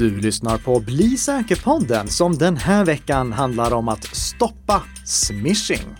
Du lyssnar på Bli säker-podden som den här veckan handlar om att stoppa smishing.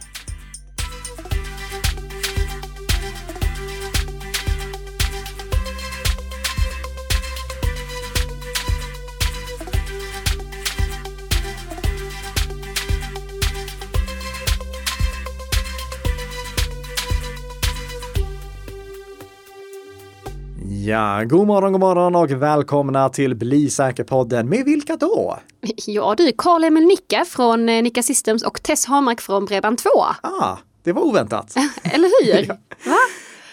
Ja, god morgon, god morgon och välkomna till Bli säker-podden. Med vilka då? Ja du, Karl-Emil Nicka från eh, Nicka Systems och Tess Hamark från Bredband2. Ah, det var oväntat. Eller hur? Va?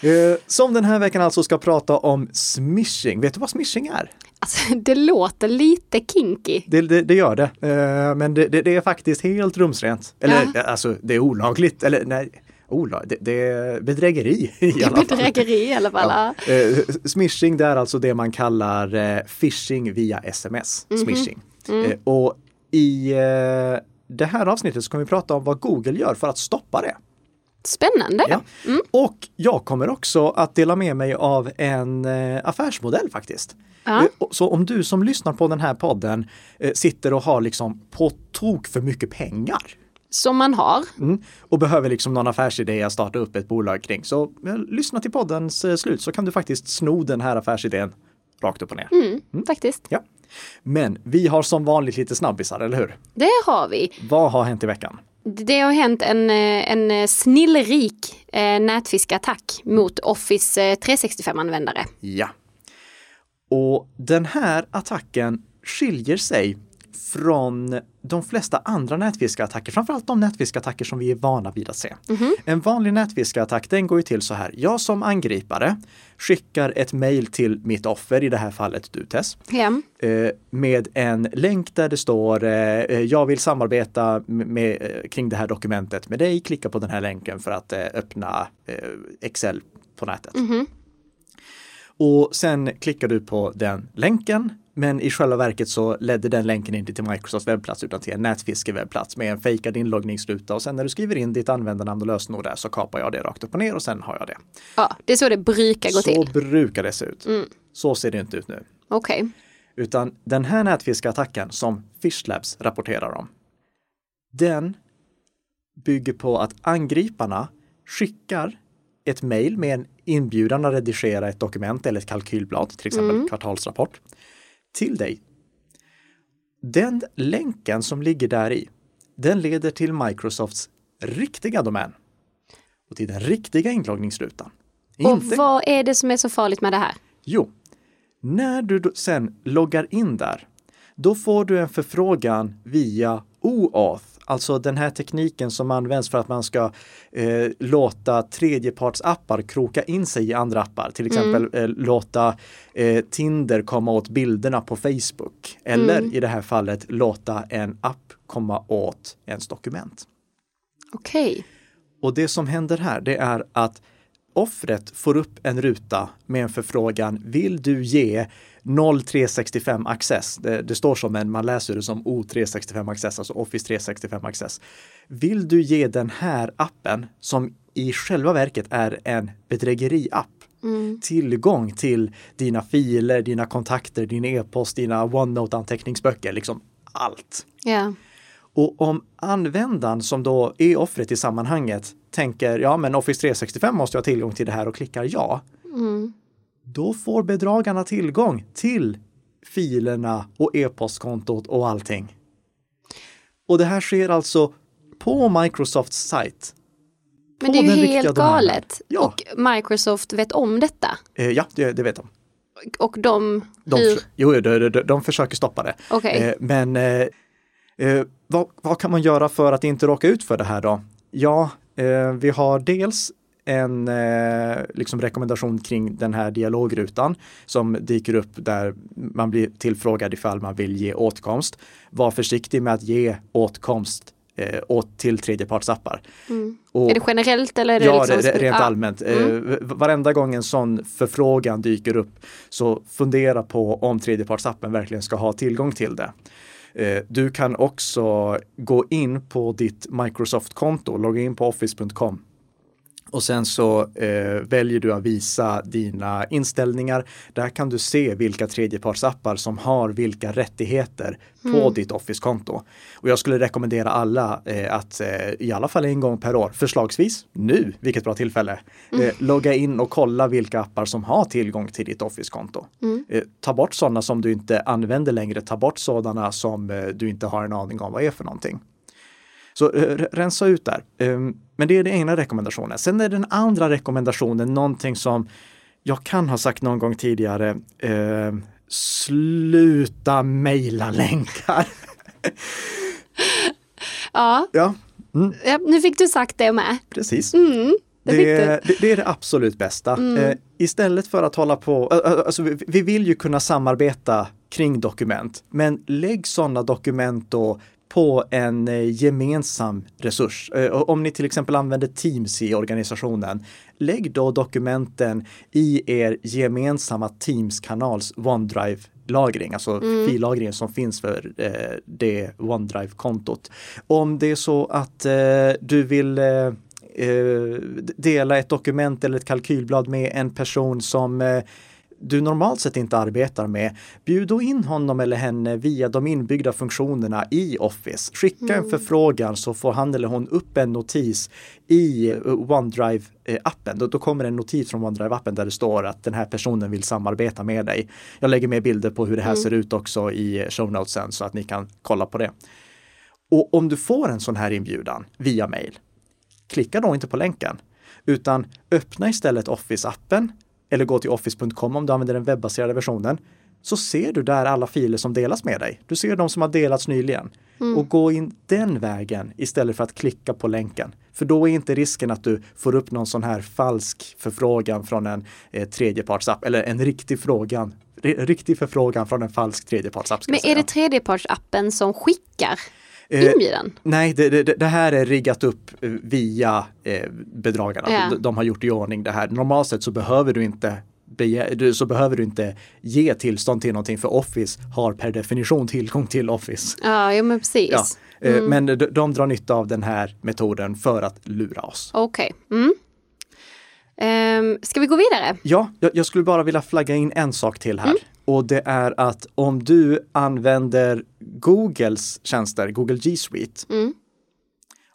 Eh, Som den här veckan alltså ska prata om smishing. Vet du vad smishing är? Alltså, det låter lite kinky. Det, det, det gör det, Eh, men det, det, är faktiskt helt rumsrent. Eller alltså, det är olagligt. Eller nej, olagligt. Det, det är bedrägeri i alla fall. Bedrägeri i alla fall. Ja. Eh, smishing det är alltså det man kallar eh, phishing via sms. Mhm. Smishing. Mm. Eh, och i eh, det här avsnittet så kommer vi prata om vad Google gör för att stoppa det. Spännande. Ja. Och jag kommer också att dela med mig av en affärsmodell faktiskt. Ja. Så om du som lyssnar på den här podden sitter och har liksom på tok för mycket pengar Som man har. mm, och behöver liksom någon affärsidé att starta upp ett bolag kring. Så eh, lyssna till poddens eh, slut så kan du faktiskt sno den här affärsidén rakt upp och ner. Mm, Faktiskt. Ja. Men vi har som vanligt lite snabbisar, eller hur? Det har vi. Vad har hänt i veckan? Det har hänt en, eh, en snillrik nätfiskattack mot Office eh, 365-användare. Ja. Och den här attacken skiljer sig från de flesta andra nätfiskattacker, framförallt de nätfiskattacker som vi är vana vid att se. En vanlig nätfiskattack den går ju till så här. Jag som angripare skickar ett mejl till mitt offer, i det här fallet du Tess, Ja. eh, med en länk där det står eh, jag vill samarbeta med, eh, kring det här dokumentet med dig. Klicka på den här länken för att eh, öppna eh, Excel på nätet. Och sen klickar du på den länken. Men i själva verket så ledde den länken inte till Microsofts webbplats utan till en nätfiskewebbplats med en fejkad inloggningsruta och sen när du skriver in ditt användarnamn och lösenord där så kapar jag det rakt upp och ner och sen har jag det. ja, det är så det brukar gå så till. brukar det se ut. Så ser det inte ut nu. Okej. Utan den här nätfiskattacken som Fishlabs rapporterar om, den bygger på att angriparna skickar ett mejl med en inbjudan att redigera ett dokument eller ett kalkylblad, till exempel kvartalsrapport, till dig. Den länken som ligger där i, den leder till Microsofts riktiga domän och till den riktiga inloggningsrutan. Och Inte vad är det som är så farligt med det här? Jo, när du sen loggar in där, då får du en förfrågan via OAuth, alltså den här tekniken som används för att man ska eh, låta tredjepartsappar kroka in sig i andra appar. Till exempel eh, låta eh, Tinder komma åt bilderna på Facebook. Eller i det här fallet låta en app komma åt ens dokument. Okej. Och det som händer här, det är att offret får upp en ruta med en förfrågan. Vill du ge 0365 access? Det, det står som en, man läser det som O365 access, alltså Office 365 access. Vill du ge den här appen, som i själva verket är en bedrägeriapp, tillgång till dina filer, dina kontakter, din e-post, dina OneNote-anteckningsböcker, liksom allt. Ja. Och om användaren som då är offret i sammanhanget tänker ja men Office 365 måste jag ha tillgång till det här och klickar ja. Då får bedragarna tillgång till filerna och e-postkontot och allting. Och det här sker alltså på Microsofts sajt. Men det är ju helt galet. Ja. Och Microsoft vet om detta. Eh, ja, det, det vet de. Och de, De, hur? jo, de, de, de försöker stoppa det. Okej. Eh, men eh, eh, vad, vad kan man göra för att inte råka ut för det här då? Ja, vi har dels en eh, liksom rekommendation kring den här dialogrutan som dyker upp där man blir tillfrågad ifall man vill ge åtkomst. Var försiktig med att ge åtkomst eh, åt till tredjepartsappar. Och- Är det generellt eller är det Ja, liksom... det, rent allmänt. V- varenda gång en sån förfrågan dyker upp så fundera på om tredjepartsappen verkligen ska ha tillgång till det. Eh, Du kan också gå in på ditt Microsoft-konto, logga in på office.com Och sen så eh, väljer du att visa dina inställningar. Där kan du se vilka tredjepartsappar som har vilka rättigheter på Mm. ditt Office-konto. Och jag skulle rekommendera alla eh, att eh, i alla fall en gång per år, förslagsvis nu, vilket bra tillfälle, Mm. eh, logga in och kolla vilka appar som har tillgång till ditt Office-konto. Mm. Eh, ta bort sådana som du inte använder längre, ta bort sådana som eh, du inte har en aning om vad är för någonting. Så eh, re- rensa ut där. Ehm, Men det är den ena rekommendationen. Sen är den andra rekommendationen någonting som jag kan ha sagt någon gång tidigare. ehm, Sluta mejla länkar. Ja, Ja, ja, nu fick du sagt det med. precis. Mm, det Det, är det absolut bästa. Eh, istället för att hålla på, alltså vi, vi vill ju kunna samarbeta kring dokument, men lägg sådana dokument då på en eh, gemensam resurs. Eh, om ni till exempel använder Teams i organisationen, lägg då dokumenten i er gemensamma Teams-kanals OneDrive-lagring, alltså fillagringen som finns för eh, det OneDrive-kontot. Om det är så att eh, du vill eh, eh, dela ett dokument eller ett kalkylblad med en person som du normalt sett inte arbetar med, bjud då in honom eller henne via de inbyggda funktionerna i Office. Skicka en förfrågan så får han eller hon upp en notis i eh, OneDrive-appen. Då, då kommer en notis från OneDrive-appen där det står att den här personen vill samarbeta med dig. Jag lägger med bilder på hur det här ser ut också i eh, show notesen så att ni kan kolla på det. Och om du får en sån här inbjudan via mail, klicka då inte på länken, utan öppna istället Office-appen eller gå till office.com om du använder den webbaserade versionen. Så ser du där alla filer som delas med dig. Du ser de som har delats nyligen. Och gå in den vägen istället för att klicka på länken. För då är inte risken att du får upp någon sån här falsk förfrågan från en eh, tredjepartsapp eller en riktig frågan. ri- Riktig förfrågan från en falsk tredjepartsapp. Men är det tredjepartsappen som skickar Eh, inbjudan? Nej, det, det, det här är riggat upp eh, via eh, bedragarna. Ja. De, de har gjort i ordning det här. Normalt sett så behöver du inte så behöver du inte ge tillstånd till någonting för Office har per definition tillgång till Office. Ja, jo men precis. Ja. eh, Men de, de drar nytta av den här metoden för att lura oss. Okej. Mm. Ehm, ska vi gå vidare? Ja, jag, jag skulle bara vilja flagga in en sak till här. Och det är att om du använder Googles tjänster, Google G Suite, Mm.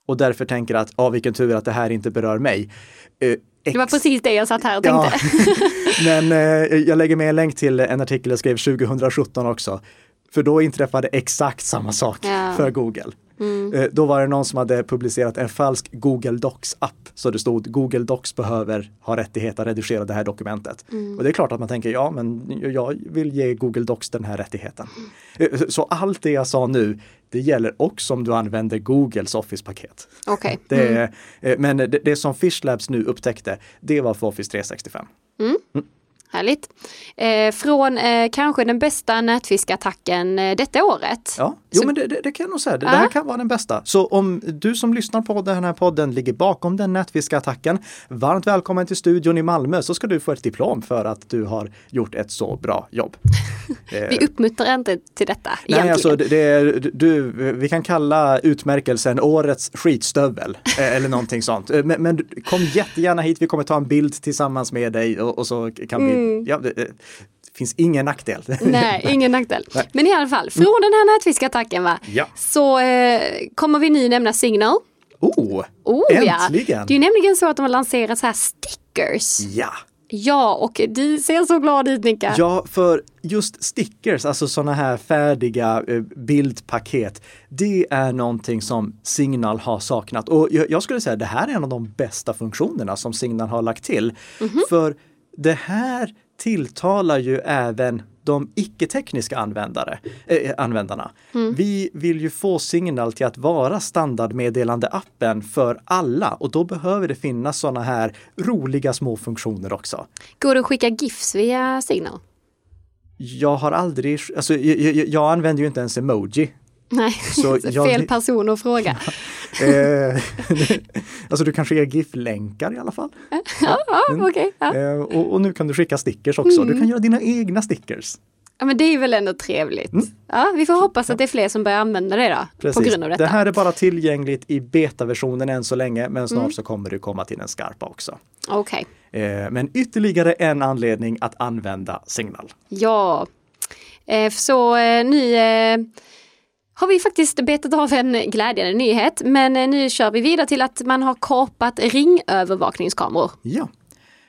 och därför tänker att, ja vilken tur att det här inte berör mig. Eh, Det var precis det jag satt här och Ja, tänkte. men eh, jag lägger med en länk till en artikel jag skrev 2017 också. För då inträffade exakt samma sak Ja. för Google. Mm. Eh, Då var det någon som hade publicerat en falsk Google Docs-app. Så det stod Google Docs behöver ha rättighet att redigera det här dokumentet. Mm. Och det är klart att man tänker, ja men jag vill ge Google Docs den här rättigheten. Mm. Eh, Så allt det jag sa nu, det gäller också om du använder Googles Office-paket. Okej. Det Mm. eh, Men det, det som Fish Labs nu upptäckte, det var för Office 365. Härligt. Eh, från eh, kanske den bästa nätfiskattacken eh, detta året. Ja, jo Så- men det, det, det kan jag nog säga. Det, Ja. det här kan vara den bästa. Så om du som lyssnar på den här podden ligger bakom den nätfiskattacken, varmt välkommen till studion i Malmö så ska du få ett diplom för att du har gjort ett så bra jobb. Eh, Vi uppmuntrar inte till detta Nej, egentligen. alltså det, är, du, vi kan kalla utmärkelsen årets skitstövel eh, eller någonting sånt. Eh, Men, men kom jättegärna hit, vi kommer ta en bild tillsammans med dig och, och så kan vi, ja, det, finns ingen nackdel. Nej, ingen nackdel. Nej. Men i alla fall, från den här nätfiskattacken va, Ja. så eh, kommer vi nu nämna Signal. Oh, Oh, ja. äntligen! Det är ju nämligen så att de har lanserat så här stickers. Ja! Ja, och du ser så glad ut Nicka. Ja, för just stickers, alltså sådana här färdiga eh, bildpaket, det är någonting som Signal har saknat. Och jag, skulle säga att det här är en av de bästa funktionerna som Signal har lagt till. För det här tilltalar ju även de icke-tekniska användare, eh, användarna. Vi vill ju få Signal till att vara standardmeddelande-appen för alla och då behöver det finnas sådana här roliga små funktioner också. Går det att skicka GIFs via Signal? Jag har aldrig, alltså jag, jag, jag använder ju inte ens emoji. Nej, Så jag- fel person att fråga. Eh, alltså du kan skicka GIF-länkar i alla fall. ja, ja okej. ja. Eh, och, och nu kan du skicka stickers också. Mm. Du kan göra dina egna stickers. Ja men det är väl ändå trevligt. Mm. Ja, vi får hoppas att det är fler som börjar använda det då. Precis. På grund av detta. Det här är bara tillgängligt i betaversionen än så länge, men snart mm. så kommer det komma till den skarpa också. Okej. Okay. Eh, men ytterligare en anledning att använda Signal. Ja, så nu har vi faktiskt betat av en glädjande nyhet, men nu kör vi vidare till att man har kapat ringövervakningskameror. Ja,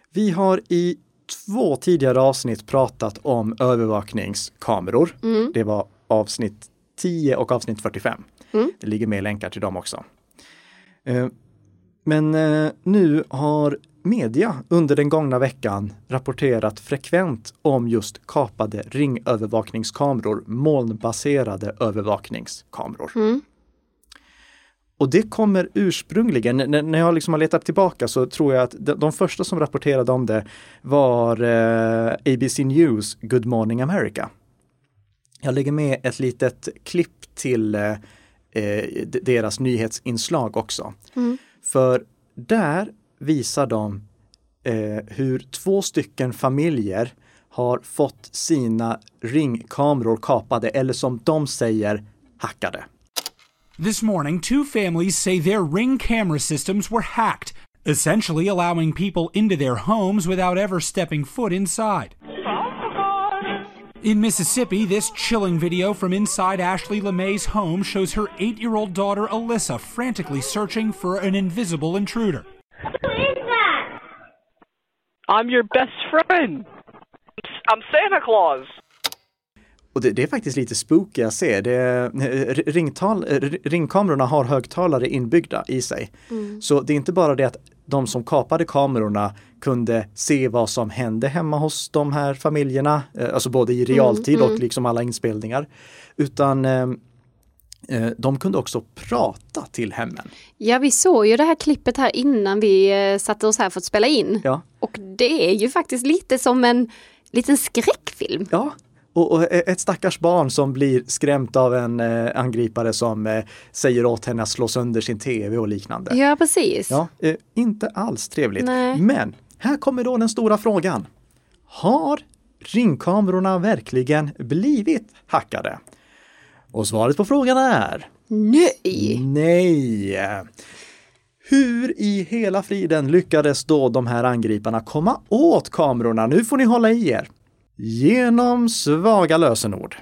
vi har i två tidigare avsnitt pratat om övervakningskameror. Mm. Det var avsnitt 10 och avsnitt 45. Mm. Det ligger med länkar till dem också. Eh, men eh, nu har media under den gångna veckan rapporterat frekvent om just kapade ringövervakningskameror, molnbaserade övervakningskameror. Mm. Och det kommer ursprungligen, när jag liksom har letat tillbaka så tror jag att de första som rapporterade om det var eh, ABC News Good Morning America. Jag lägger med ett litet klipp till eh, eh deras nyhetsinslag också. Mm. För där visar de eh, hur två stycken familjer har fått sina ringkameror kapade eller som de säger hackade. This morning, two families say their Ring camera systems were hacked, essentially allowing people into their homes without ever stepping foot inside. In Mississippi, this chilling video from inside Ashley LeMay's home shows her eight year old daughter Alyssa frantically searching for an invisible intruder. I'm your best friend. I'm Santa Claus. Och det, det, är faktiskt lite spooky att se. Det, ringtal, ringkamerorna har högtalare inbyggda i sig. Mm. Så det är inte bara det att de som kapade kamerorna kunde se vad som hände hemma hos de här familjerna, eh, alltså både i realtid mm, och mm. liksom alla inspelningar. Utan eh, eh, de kunde också prata till hemmen. Ja, vi såg ju det här klippet här innan vi satte oss här för att spela in. Ja. Och det är ju faktiskt lite som en liten skräckfilm. Ja, och, och, ett stackars barn som blir skrämt av en eh, angripare som eh, säger åt henne att slå sönder sin tv och liknande. Ja, precis. Ja, eh, inte alls trevligt. Nej. Men här kommer då den stora frågan. Har ringkamerorna verkligen blivit hackade? Och svaret på frågan är Nej! Nej! Hur i hela friden lyckades då de här angriparna komma åt kamerorna? Nu får ni hålla i er. Genom svaga lösenord.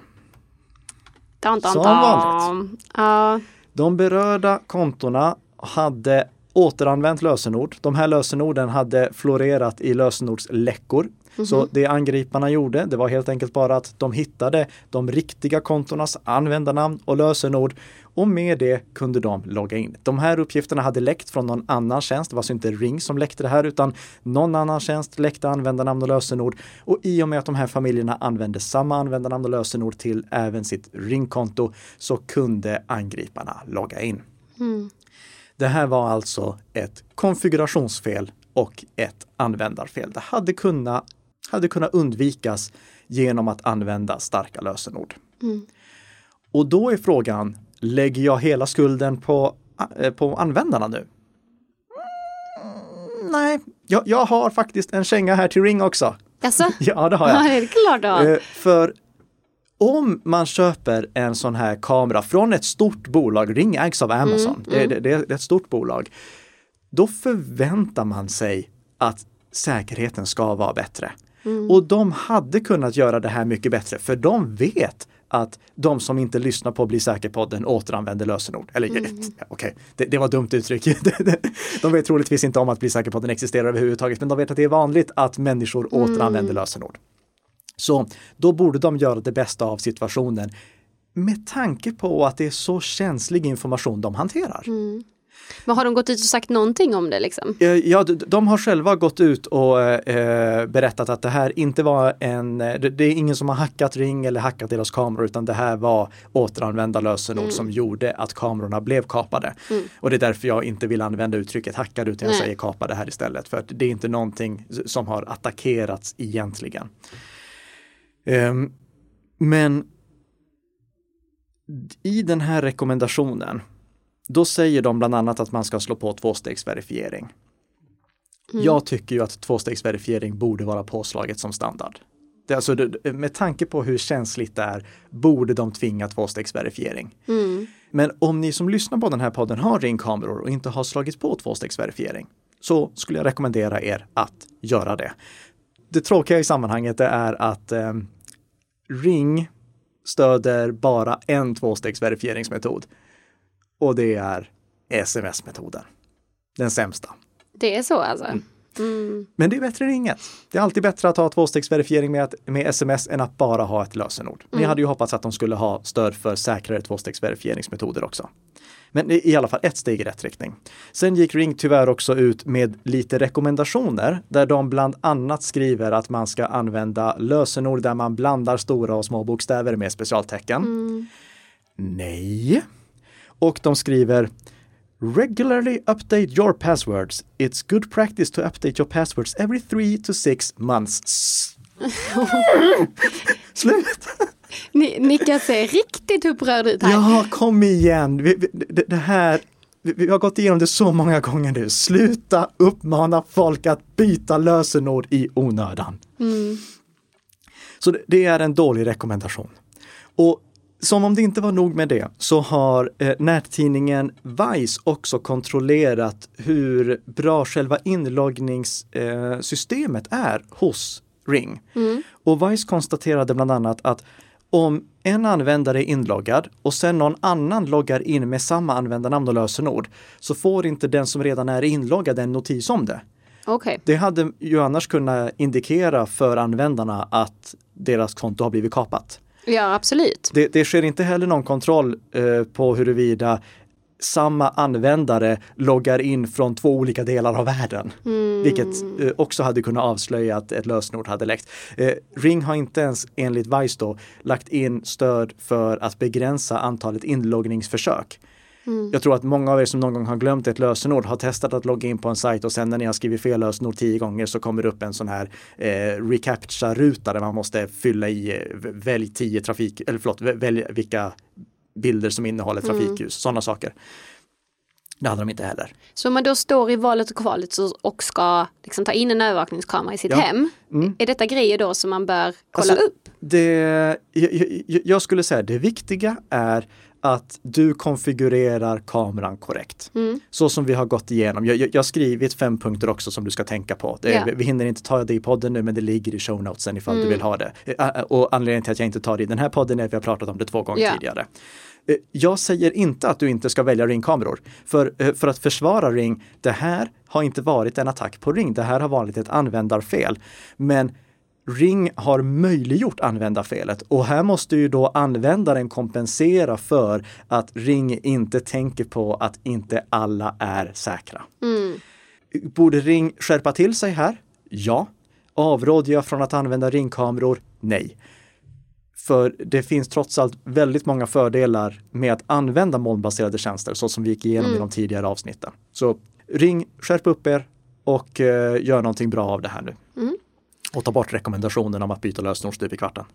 Som vanligt. De berörda kontona hade återanvänt lösenord. De här lösenorden hade florerat i lösenordsläckor Mm -hmm. Så det angriparna gjorde, det var helt enkelt bara att de hittade de riktiga kontornas användarnamn och lösenord och med det kunde de logga in. De här uppgifterna hade läckt från någon annan tjänst. Det var alltså inte Ring som läckte det här utan någon annan tjänst läckte användarnamn och lösenord. Och i och med att de här familjerna använde samma användarnamn och lösenord till även sitt Ringkonto så kunde angriparna logga in. Mm. Det här var alltså ett konfigurationsfel och ett användarfel. Det hade kunnat hade kunnat undvikas genom att använda starka lösenord. Mm. Och då är frågan, lägger jag hela skulden på, äh, på användarna nu? Mm, nej, jag, jag, har faktiskt en känga här till Ring också. Jaså? ja, det har jag. Ja, det är klart då. Eh, för om man köper en sån här kamera från ett stort bolag, Ring ägs av Amazon, mm, mm. Det, det, det är ett stort bolag, då förväntar man sig att säkerheten ska vara bättre. Mm. Och de hade kunnat göra det här mycket bättre för de vet att de som inte lyssnar på Bli säker-podden återanvänder lösenord. Eller mm. okej, okay, det, det, var dumt uttryck. de vet troligtvis inte om att Bli säker-podden existerar överhuvudtaget, men de vet att det är vanligt att människor mm. återanvänder lösenord. Så då borde de göra det bästa av situationen med tanke på att det är så känslig information de hanterar. Mm. Men har de gått ut och sagt någonting om det? Liksom? Eh, ja, de har själva gått ut och eh, berättat att det här inte var en, eh, det är ingen som har hackat Ring eller hackat deras kameror utan det här var återanvända lösenord mm. som gjorde att kamerorna blev kapade. Mm. Och det är därför jag inte vill använda uttrycket hackade utan jag Nej. säger kapade här istället. För att det är inte någonting som har attackerats egentligen. Um, men i den här rekommendationen då säger de bland annat att man ska slå på tvåstegsverifiering. Mm. Jag tycker ju att tvåstegsverifiering borde vara påslaget som standard. Det, alltså, det, med tanke på hur känsligt det är borde de tvinga tvåstegsverifiering. Men om ni som lyssnar på den här podden har ringkameror och inte har slagit på tvåstegsverifiering så skulle jag rekommendera er att göra det. Det tråkiga i sammanhanget är att eh, Ring stöder bara en tvåstegsverifieringsmetod och det är sms-metoden. Den sämsta. Det är så alltså? Men det är bättre än inget. Det är alltid bättre att ha tvåstegsverifiering med, med sms än att bara ha ett lösenord. Ni hade ju hoppats att de skulle ha stöd för säkrare tvåstegsverifieringsmetoder också. Men i alla fall ett steg i rätt riktning. Sen gick Ring tyvärr också ut med lite rekommendationer där de bland annat skriver att man ska använda lösenord där man blandar stora och små bokstäver med specialtecken. Nej. Och de skriver Regularly update your passwords. It's good practice to update your passwords every three to six months. Slut! Ni, Nika ser riktigt upprörd ut här. Ja, kom igen. Vi, det, det här, vi, har gått igenom det så många gånger nu. Sluta uppmana folk att byta lösenord i onödan. Så det, är en dålig rekommendation. Och som om det inte var nog med det så har eh, nättidningen Vice också kontrollerat hur bra själva inloggningssystemet eh, är hos Ring. Och Vice konstaterade bland annat att om en användare är inloggad och sen någon annan loggar in med samma användarnamn och lösenord så får inte den som redan är inloggad en notis om det. Okej. Det hade ju annars kunnat indikera för användarna att deras konto har blivit kapat. Ja, absolut. Det, det sker inte heller någon kontroll eh, på huruvida samma användare loggar in från två olika delar av världen. Vilket eh, också hade kunnat avslöja att ett lösenord hade läckt. Eh, Ring har inte ens enligt Vice då lagt in stöd för att begränsa antalet inloggningsförsök. Jag tror att många av er som någon gång har glömt ett lösenord har testat att logga in på en sajt och sen när ni har skrivit fel lösenord tio gånger så kommer det upp en sån här eh, reCAPTCHA-ruta där man måste fylla i eh, välj tio trafik, eller förlåt, vä- välj vilka bilder som innehåller trafikljus, sådana saker. Det hade de inte heller. Så om man då står i valet och kvalet och ska liksom ta in en övervakningskamera i sitt Ja. hem. Är detta grejer då som man bör kolla Alltså, upp? Det, jag, jag, jag skulle säga det viktiga är att du konfigurerar kameran korrekt. Så som vi har gått igenom. Jag, jag, har skrivit fem punkter också som du ska tänka på. Det, Ja. vi, hinner inte ta det i podden nu men det ligger i show notesen ifall du vill ha det. Eh, eh, Och anledningen till att jag inte tar det i den här podden är att vi har pratat om det två gånger Ja. tidigare. Eh, Jag säger inte att du inte ska välja ringkameror. För, eh, för att försvara Ring, det här har inte varit en attack på Ring. Det här har varit ett användarfel. Men Ring har möjliggjort användarfelet och här måste ju då användaren kompensera för att Ring inte tänker på att inte alla är säkra. Borde Ring skärpa till sig här? Ja. Avråder jag från att använda ringkameror? Nej. För det finns trots allt väldigt många fördelar med att använda molnbaserade tjänster så som vi gick igenom i de tidigare avsnitten. Så ring, skärp upp er och eh, gör någonting bra av det här nu. Och ta bort rekommendationen om att byta lösenord stup i kvarten.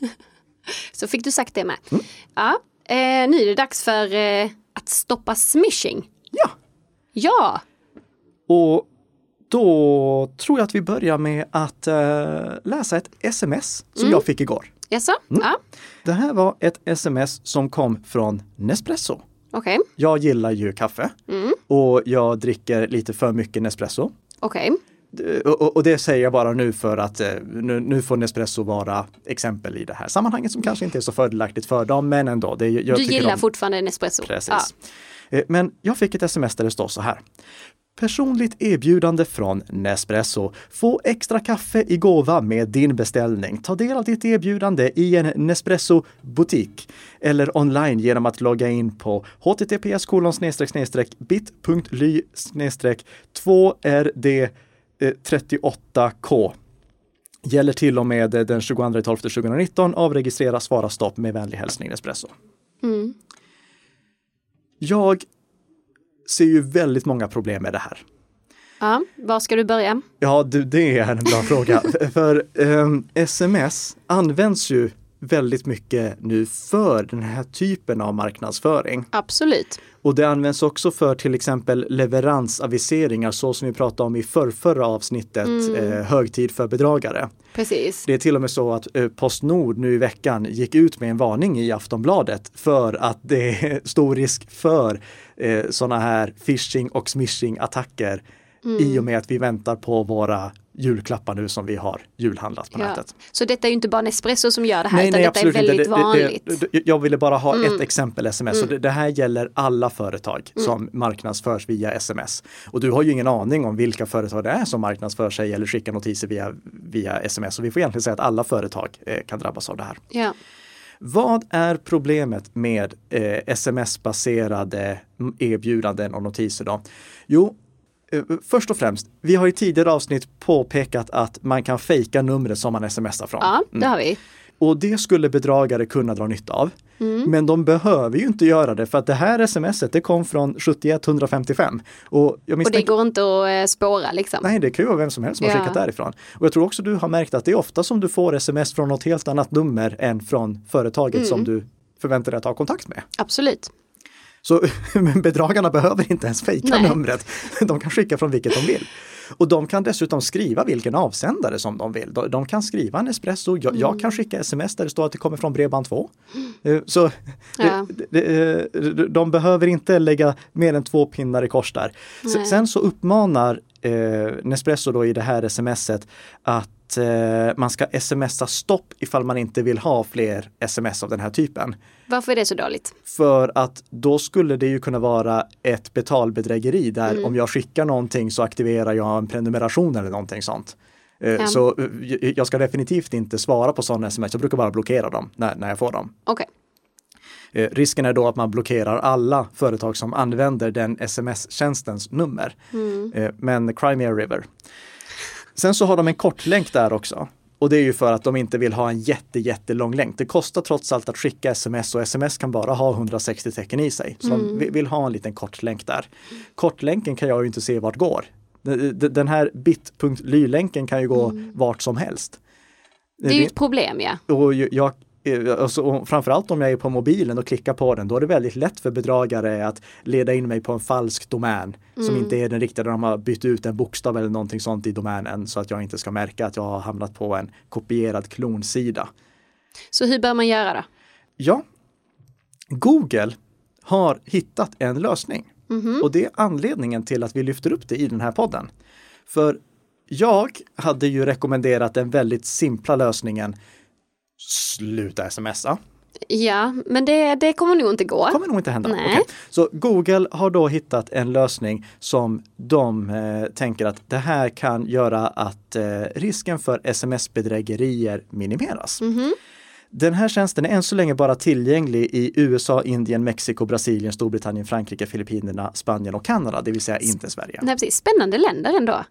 Så fick du sagt det med. Mm. Ja, eh, nu är det dags för eh, att stoppa smishing. Ja, Ja, och då tror jag att vi börjar med att eh, läsa ett sms som jag fick igår. Jaså? Mm. Ja, Det här var ett sms som kom från Nespresso. okej. Jag gillar ju kaffe och jag dricker lite för mycket Nespresso. Okej. Och, det säger jag bara nu för att eh, nu, nu får Nespresso vara exempel i det här sammanhanget som kanske inte är så fördelaktigt för dem, men ändå. Det, Du gillar de- fortfarande Nespresso? Precis. Eh, Men jag fick ett sms där det står så här. Personligt erbjudande från Nespresso. Få extra kaffe i gåva med din beställning. Ta del av ditt erbjudande i en Nespresso-butik eller online genom att logga in på https bit.ly 2rd 38k. Gäller till och med den 22 12 2019. Avregistrera, svara stopp med vänlig hälsning Nespresso. Jag ser ju väldigt många problem med det här. Ja, var ska du börja? Ja, du, det är en bra fråga. För ehm, sms används ju väldigt mycket nu för den här typen av marknadsföring. Absolut. Och det används också för till exempel leveransaviseringar så som vi pratade om i förrförra avsnittet, eh, högtid för bedragare. Precis. Det är till och med så att eh, Postnord nu i veckan gick ut med en varning i Aftonbladet för att det är stor risk för eh, sådana här phishing och smishing attacker i och med att vi väntar på våra julklappar nu som vi har julhandlat på Ja. nätet. Så detta är ju inte bara Nespresso som gör det här, utan detta är väldigt Det- det- vanligt. Mm. det- jag ville bara ha ett exempel sms. Så det, här gäller alla företag som marknadsförs via sms. Och du har ju ingen aning om vilka företag det är som marknadsför sig eller skickar notiser via, via sms. Så vi får egentligen säga att alla företag eh, kan drabbas av det här. Ja. Vad är problemet med eh, sms-baserade erbjudanden och notiser då? Jo, först och främst, vi har i tidigare avsnitt påpekat att man kan fejka numret som man smsar från. ja, det har vi. Och det skulle bedragare kunna dra nytta av. Men de behöver ju inte göra det för att det här smset det kom från 71155. Och jag Och det går inte att eh, spåra liksom. Nej, det kan ju vara vem som helst som har Ja. skickat därifrån. Och jag tror också du har märkt att det är ofta som du får sms från något helt annat nummer än från företaget Mm. som du förväntar dig att ha kontakt med. Absolut. Så men bedragarna behöver inte ens fejka Nej. numret. De kan skicka från vilket de vill. Och de kan dessutom skriva vilken avsändare som de vill. De, de kan skriva en espresso. Jag, jag Mm. kan skicka sms där det står att det kommer från Bredband2. Eh, Så Ja. det, det, eh, de behöver inte lägga mer än två pinnar i kors där. Nej. Sen så uppmanar eh, Nespresso då i det här smset att eh, man ska smsa stopp ifall man inte vill ha fler sms av den här typen. Varför är det så dåligt? För att då skulle det ju kunna vara ett betalbedrägeri där Mm. om jag skickar någonting så aktiverar jag en prenumeration eller någonting sånt. Ja. Så eh, jag- ska definitivt inte svara på sådana sms, jag brukar bara blockera dem när, när jag får dem. Okej. Eh, Risken är då att man blockerar alla företag som använder den sms-tjänstens nummer. Mm. Men Crimea River. Sen så har de en kortlänk där också. Och det är ju för att de inte vill ha en jätte, jättelång länk. Det kostar trots allt att skicka sms och sms kan bara ha 160 tecken i sig. Så de vi- vill ha en liten kortlänk där. Kortlänken kan jag ju inte se vart går. Den- här bit.ly-länken kan ju gå vart som helst. Det är ju ett problem ja. Och jag, alltså, och framförallt om jag är på mobilen och klickar på den, då är det väldigt lätt för bedragare att leda in mig på en falsk domän som inte är den riktiga, där de har bytt ut en bokstav eller någonting sånt i domänen så att jag inte ska märka att jag har hamnat på en kopierad klonsida. Så hur bör man göra då? Ja, Google har hittat en lösning. Och det är anledningen till att vi lyfter upp det i den här podden. För jag hade ju rekommenderat den väldigt simpla lösningen sluta smsa. Ja, men det, det kommer nog inte gå. kommer nog inte hända. Nej. Okej. Så Google har då hittat en lösning som de eh, tänker att det här kan göra att eh, risken för sms-bedrägerier minimeras. Mhm. Den här tjänsten är än så länge bara tillgänglig i USA, Indien, Mexiko, Brasilien, Storbritannien, Frankrike, Filippinerna, Spanien och Kanada, det vill säga inte Sverige. Nej, precis. Spännande länder ändå.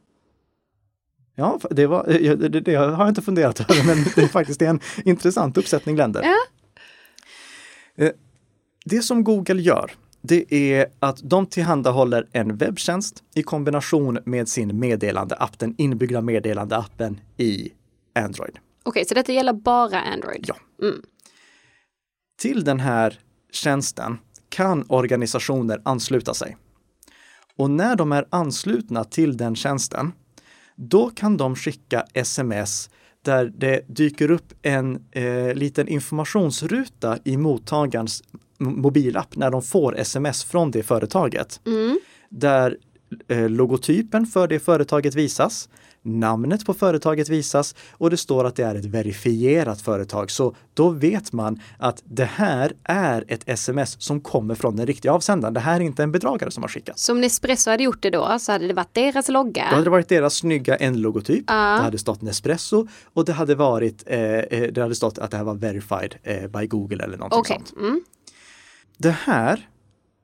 Ja, det, var, det, det har jag inte funderat över, men det är faktiskt en intressant uppsättning länder. Ja. Eh, Det som Google gör, det är att de tillhandahåller en webbtjänst i kombination med sin meddelandeapp, den inbyggda meddelandeappen i Android. Okej, så detta gäller bara Android? Ja. Mm. Till den här tjänsten kan organisationer ansluta sig. Och när de är anslutna till den tjänsten, då kan de skicka sms där det dyker upp en eh, liten informationsruta i mottagarens mobilapp när de får sms från det företaget. Mm. Där eh, logotypen för det företaget visas, namnet på företaget visas och det står att det är ett verifierat företag. Så då vet man att det här är ett sms som kommer från den riktiga avsändaren. Det här är inte en bedragare som har skickat. Så om Nespresso hade gjort det då så hade det varit deras logga? Då hade det varit deras snygga en-logotyp. Ja. Det hade stått Nespresso och det hade varit, eh, eh, det hade stått att det här var verified eh, by Google eller någonting Okej. sånt. Mm. Det här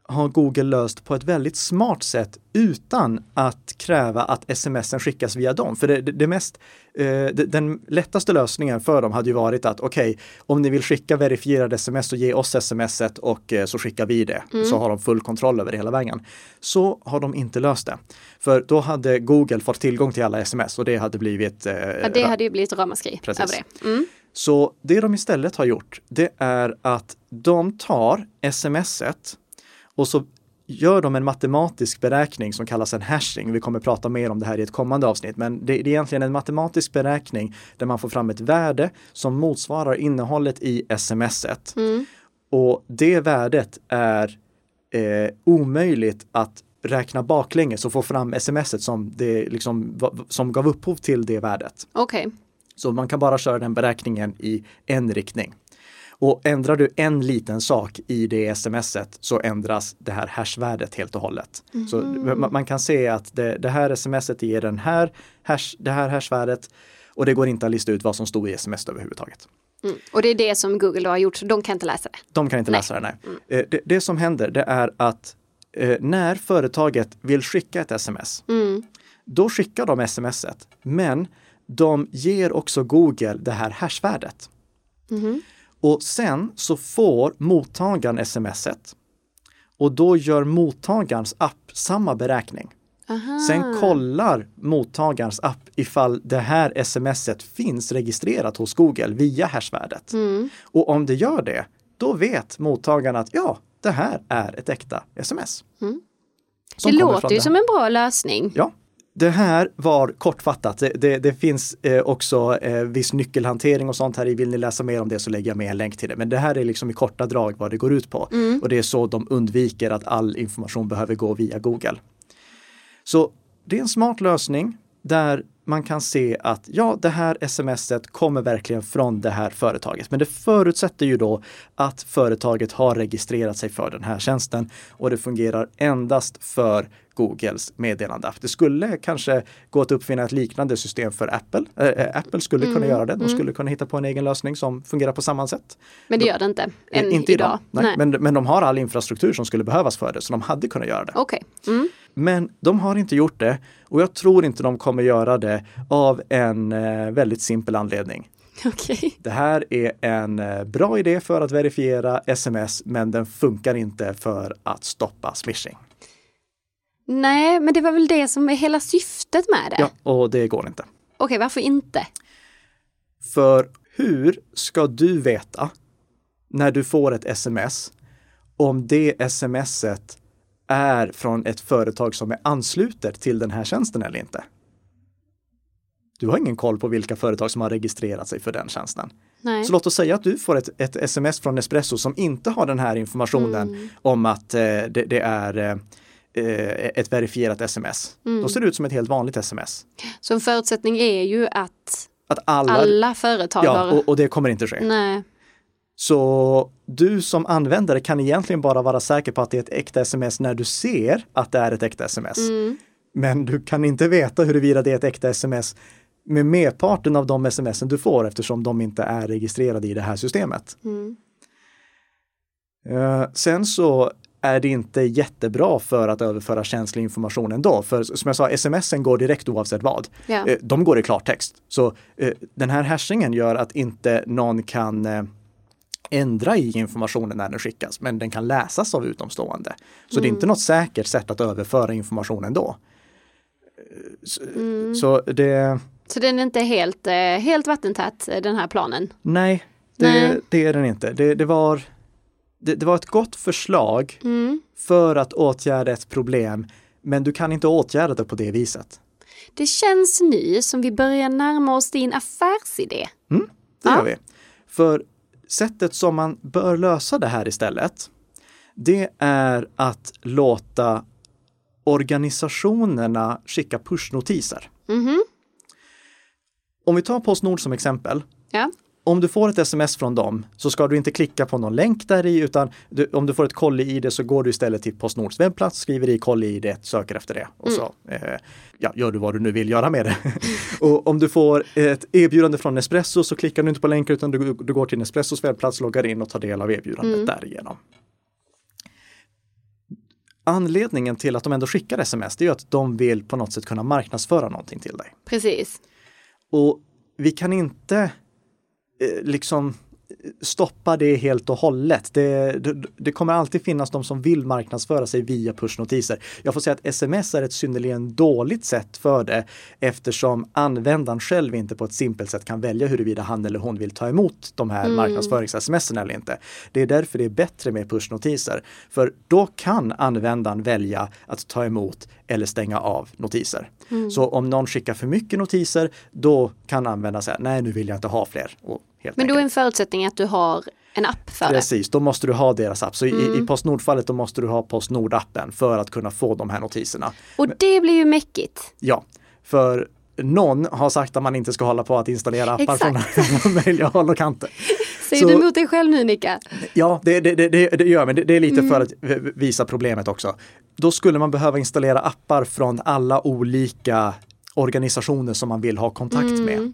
har Google löst på ett väldigt smart sätt utan att kräva att smsen skickas via dem. För det, det, det mest, eh, det, den lättaste lösningen för dem hade ju varit att okej, om ni vill skicka verifierade sms så ge oss smset och eh, så skickar vi det. Så har de full kontroll över det hela vägen. Så har de inte löst det. För då hade Google fått tillgång till alla sms och det hade blivit eh, Ja, det hade ju blivit ramaskri Precis. över det. Mm. Så det de istället har gjort, det är att de tar smset och så gör de en matematisk beräkning som kallas en hashing. Vi kommer prata mer om det här i ett kommande avsnitt, men det, är egentligen en matematisk beräkning där man får fram ett värde som motsvarar innehållet i smset. Och det värdet är eh, omöjligt att räkna baklänges och få fram smset som, det liksom, som gav upphov till det värdet. Okej. Så man kan bara köra den beräkningen i en riktning. Och ändrar du en liten sak i det smset så ändras det här hashvärdet helt och hållet. Så man, man kan se att det, det här smset ger den här hash, det här hashvärdet och det går inte att lista ut vad som stod i sms överhuvudtaget. Mm. Och det är det som Google har gjort, så de kan inte läsa det. De kan inte Nej. läsa det, nej. Eh, Det, det som händer det är att eh, när företaget vill skicka ett sms, då skickar de smset, men de ger också Google det här hashvärdet. Och sen så får mottagaren smset och då gör mottagarens app samma beräkning. Sen kollar mottagarens app ifall det här smset finns registrerat hos Google via hashvärdet. Och om det gör det, då vet mottagaren att ja, det här är ett äkta sms. Som Det låter ju som en bra lösning. Ja, det här var kortfattat. Det, det, det finns eh, också eh, viss nyckelhantering och sånt här i. Vill ni läsa mer om det så lägger jag med en länk till det. Men det här är liksom i korta drag vad det går ut på. Och det är så de undviker att all information behöver gå via Google. Så det är en smart lösning där man kan se att ja, det här smset kommer verkligen från det här företaget. Men det förutsätter ju då att företaget har registrerat sig för den här tjänsten och det fungerar endast för Googles meddelandeapp. Det skulle kanske gå att uppfinna ett liknande system för Apple. Äh, Apple skulle kunna göra det. De skulle kunna hitta på en egen lösning som fungerar på samma sätt. Men det gör det inte. Eh, Än inte idag. Nej. Nej. Men, men de har all infrastruktur som skulle behövas för det, så de hade kunnat göra det. Okej. Mm. Men de har inte gjort det och jag tror inte de kommer göra det av en eh, väldigt simpel anledning. Okej. Det här är en eh, bra idé för att verifiera sms, men den funkar inte för att stoppa smishing. Nej, men det var väl det som är hela syftet med det. Ja, och det går inte. Okej, varför inte? För hur ska du veta när du får ett sms om det smset är från ett företag som är anslutet till den här tjänsten eller inte? Du har ingen koll på vilka företag som har registrerat sig för den tjänsten. Nej. Så låt oss säga att du får ett, ett sms från Espresso som inte har den här informationen om att eh, det, det är eh, eh, ett verifierat sms. Då ser det ut som ett helt vanligt sms. Så en förutsättning är ju att Att alla, alla företag ja, och, och det kommer inte ske. Nej. Så du som användare kan egentligen bara vara säker på att det är ett äkta sms när du ser att det är ett äkta sms. Men du kan inte veta huruvida det är ett äkta sms med merparten av de smsen du får eftersom de inte är registrerade i det här systemet. Eh, sen så är det inte jättebra för att överföra känslig information ändå. För som jag sa, smsen går direkt oavsett vad. Eh, De går i klartext. Så eh, den här hashingen gör att inte någon kan eh, ändra i informationen när den skickas, men den kan läsas av utomstående. Så det är inte något säkert sätt att överföra informationen då. Så, så det, Så den är inte helt, eh, helt vattentät, eh, den här planen. nej, det, Nej. det är den inte. Det, det, var, det, det var ett gott förslag för att åtgärda ett problem, men du kan inte åtgärda det på det viset. Det känns nu som vi börjar närma oss din affärsidé. Det Ja. gör vi. För sättet som man bör lösa det här istället, det är att låta organisationerna skicka pushnotiser. Om vi tar Postnord som exempel. Ja. Om du får ett sms från dem så ska du inte klicka på någon länk där i utan du, om du får ett kolli-id så går du istället till Postnords webbplats, skriver i kolli-id, söker efter det och så eh, ja, gör du vad du nu vill göra med det. och om du får ett erbjudande från Nespresso så klickar du inte på länken utan du, du går till Nespressos webbplats, loggar in och tar del av erbjudandet därigenom. Anledningen till att de ändå skickar sms det är att de vill på något sätt kunna marknadsföra någonting till dig. Precis. Och vi kan inte liksom stoppa det helt och hållet. Det, det, det, kommer alltid finnas de som vill marknadsföra sig via pushnotiser. Jag får säga att sms är ett synnerligen dåligt sätt för det eftersom användaren själv inte på ett simpelt sätt kan välja huruvida han eller hon vill ta emot de här mm. marknadsförings-sms eller inte. Det är därför det är bättre med pushnotiser. För då kan användaren välja att ta emot eller stänga av notiser. Mm. Så om någon skickar för mycket notiser, då kan användaren säga nej, nu vill jag inte ha fler. Och Men då är en förutsättning att du har en app för Precis, det? Precis, då måste du ha deras app. Så mm. i, i Postnord-fallet då måste du ha Postnord-appen för att kunna få de här notiserna. Och det blir ju mäckigt. Ja, för någon har sagt att man inte ska hålla på att installera appar Exakt. från möjliga håll och kanter. Säger du emot dig själv nu Nika? Ja, det, det, det, det gör men det, är lite mm. för att visa problemet också. Då skulle man behöva installera appar från alla olika organisationer som man vill ha kontakt mm. med.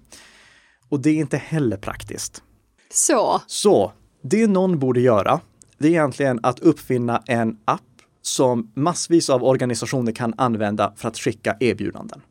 Och det är inte heller praktiskt. Så. Så, det någon borde göra, det är egentligen att uppfinna en app som massvis av organisationer kan använda för att skicka erbjudanden.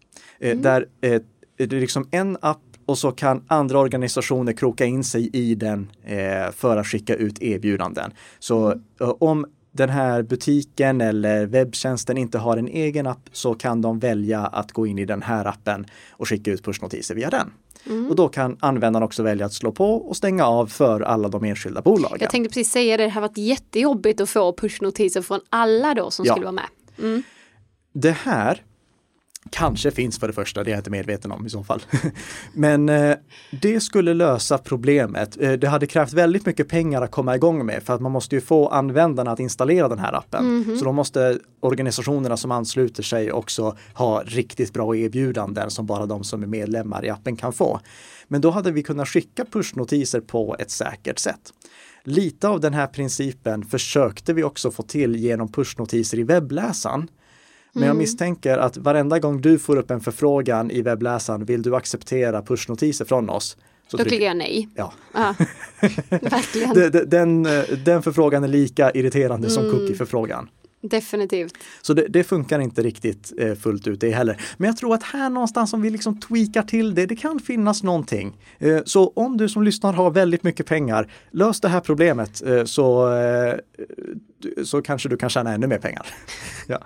Eh, mm. Där eh, det är liksom en app och så kan andra organisationer kroka in sig i den eh, för att skicka ut erbjudanden. Så mm. om den här butiken eller webbtjänsten inte har en egen app så kan de välja att gå in i den här appen och skicka ut pushnotiser via den. Mm. Och då kan användaren också välja att slå på och stänga av för alla de enskilda bolagen. Jag tänkte precis säga det, det har varit jättejobbigt att få pushnotiser från alla då som ja. skulle vara med. Mm. Det här kanske finns för det första, det är jag inte medveten om i så fall. Men eh, det skulle lösa problemet. Eh, det hade krävt väldigt mycket pengar att komma igång med för att man måste ju få användarna att installera den här appen. Mm -hmm. Så då måste organisationerna som ansluter sig också ha riktigt bra erbjudanden som bara de som är medlemmar i appen kan få. Men då hade vi kunnat skicka pushnotiser på ett säkert sätt. Lite av den här principen försökte vi också få till genom pushnotiser i webbläsaren. Men jag mm. misstänker att varenda gång du får upp en förfrågan i webbläsaren, vill du acceptera pushnotiser från oss? Så Då klickar jag nej. Ja. Verkligen. den, den förfrågan är lika irriterande mm. som cookie-förfrågan. Definitivt. Så det, det, funkar inte riktigt eh, fullt ut det heller. Men jag tror att här någonstans om vi liksom tweakar till det, det kan finnas någonting. Eh, så om du som lyssnar har väldigt mycket pengar, lös det här problemet eh, så, eh, så kanske du kan tjäna ännu mer pengar. ja.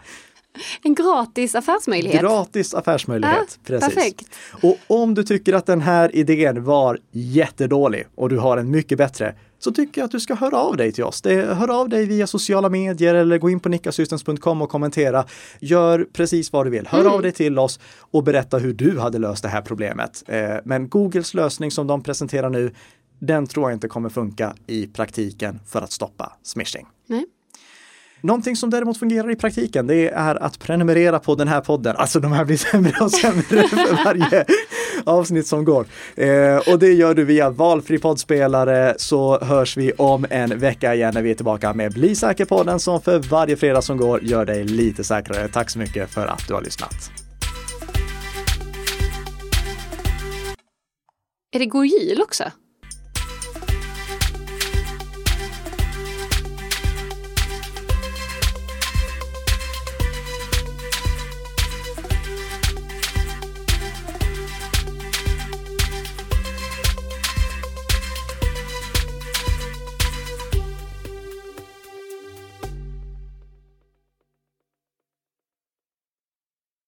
En gratis affärsmöjlighet. Gratis affärsmöjlighet, ja, precis. Perfekt. Och om du tycker att den här idén var jättedålig och du har en mycket bättre, så tycker jag att du ska höra av dig till oss. Det, hör av dig via sociala medier eller gå in på nickasystems.com och kommentera. Gör precis vad du vill. Hör mm. av dig till oss och berätta hur du hade löst det här problemet. Eh, men Googles lösning som de presenterar nu, den tror jag inte kommer funka i praktiken för att stoppa smishing. Nej. Någonting som däremot fungerar i praktiken, det är att prenumerera på den här podden. Alltså de här blir sämre och sämre för varje avsnitt som går. Eh, och det gör du via valfri poddspelare så hörs vi om en vecka igen när vi är tillbaka med Bli säker-podden som för varje fredag som går gör dig lite säkrare. Tack så mycket för att du har lyssnat. Är det god jul också?